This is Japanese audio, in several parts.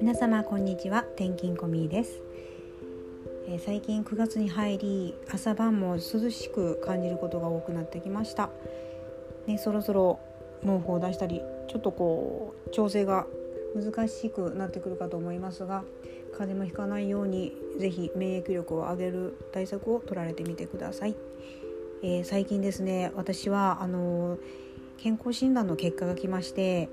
皆様こんにちは。転勤コミです、えー、最近9月に入り朝晩も涼しく感じることが多くなってきました。ねそろそろ毛布を出したりちょっとこう調整が難しくなってくるかと思いますが風邪もひかないようにぜひ免疫力を上げる対策を取られてみてください、えー、最近ですね私はあの健康診断の結果が来まして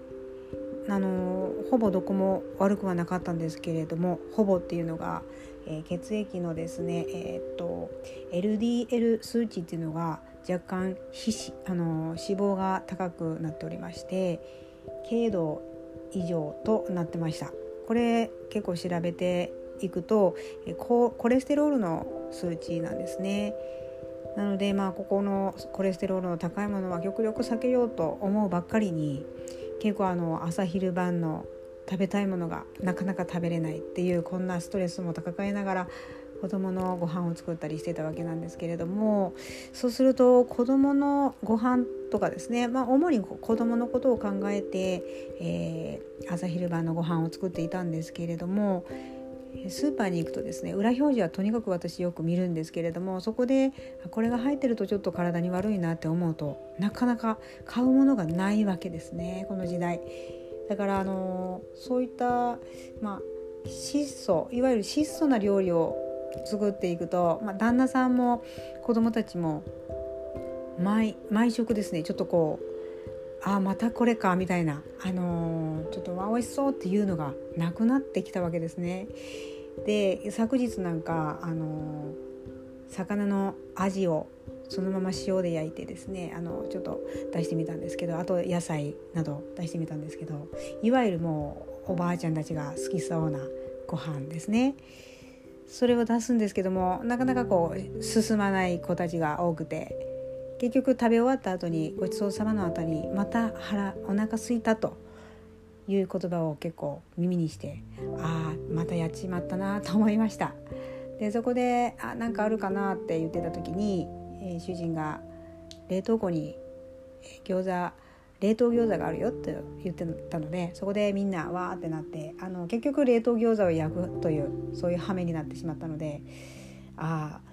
あのほぼどこも悪くはなかったんですけれどもほぼっていうのが、えー、血液のですね、えー、っと LDL 数値っていうのが若干皮脂あの脂肪が高くなっておりまして軽度以上となってました。これ結構調べていくとコレステロールの数値なんですね。なのでまあここのコレステロールの高いものは極力避けようと思うばっかりに結構あの朝昼晩の食べたいものがなかなか食べれないっていうこんなストレスも抱えながら子供のご飯を作ったりしてたわけなんですけれどもそうすると子供のご飯とかですね、まあ、主に子供のことを考えて、えー、朝昼晩のご飯を作っていたんですけれどもスーパーに行くとですね裏表示はとにかく私よく見るんですけれどもそこでこれが入ってるとちょっと体に悪いなって思うとなかなか買うものがないわけですねこの時代。だからあのそういった、まあ、質素いわゆる質素な料理を作っていくと、まあ、旦那さんも子供たちも毎毎食ですねちょっとこうあまたこれかみたいな、あのー、ちょっとわ美味しそうっていうのがなくなってきたわけですね。で昨日なんか、あのー、魚のアジをそのまま塩で焼いてですねあのちょっと出してみたんですけどあと野菜など出してみたんですけどいわゆるもうおばあちゃんたちが好きそうなご飯ですね。それを出すんですけどもなかなかこう進まない子たちが多くて結局食べ終わった後にごちそうさまの後にまた腹お腹すいたという言葉を結構耳にしてああまたやっちまったなと思いました。でそこであなんかあるかなって言ってた時に、えー、主人が冷凍庫に餃子冷凍餃子があるよって言ってたのでそこでみんなわーってなってあの結局冷凍餃子を焼くというそういう羽目になってしまったのでああ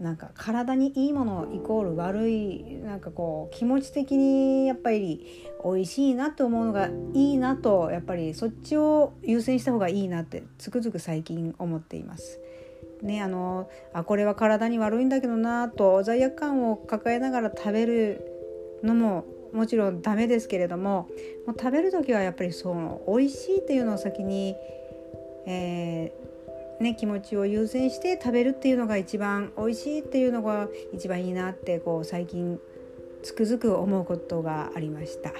なんか体にいいものイコール悪いなんかこう気持ち的にやっぱり美味しいなと思うのがいいなとやっぱりそっちを優先した方がいいなってつくづく最近思っています。ね、あのあこれは体に悪いんだけどなと罪悪感を抱えながら食べるのももちろんダメですけれどももう食べる時はやっぱりその美味しいっていうのを先に、えーね、気持ちを優先して食べるっていうのが一番美味しいっていうのが一番いいなってこう最近つくづく思うことがありました、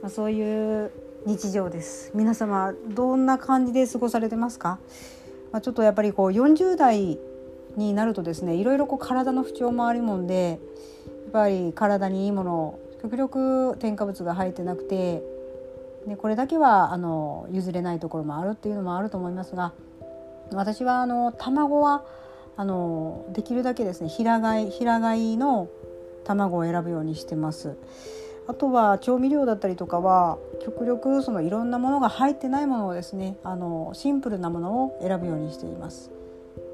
まあ、そういう日常です。皆様どんな感じで過ごされてますか、まあ、ちょっとやっぱりこう40代になるとですねいろいろこう体の不調もあるもんでやっぱり体にいいものを極力添加物が入ってなくてでこれだけはあの譲れないところもあるっていうのもあると思いますが私はあの卵はあのできるだけですね平飼い平飼いの卵を選ぶようにしてます。あとは調味料だったりとかは極力そのいろんなものが入ってないものをですねあのシンプルなものを選ぶようにしています。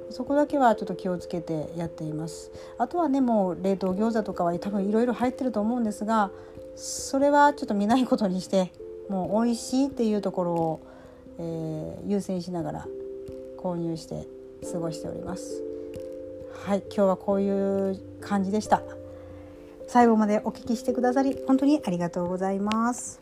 そこだけはちょっと気をつけてやっています。あとはねもう冷凍餃子とかは多分いろいろ入ってると思うんですがそれはちょっと見ないことにしてもう美味しいっていうところを、えー、優先しながら購入して過ごしております。はい今日はこういう感じでした。最後までお聞きしてくださり本当にありがとうございます。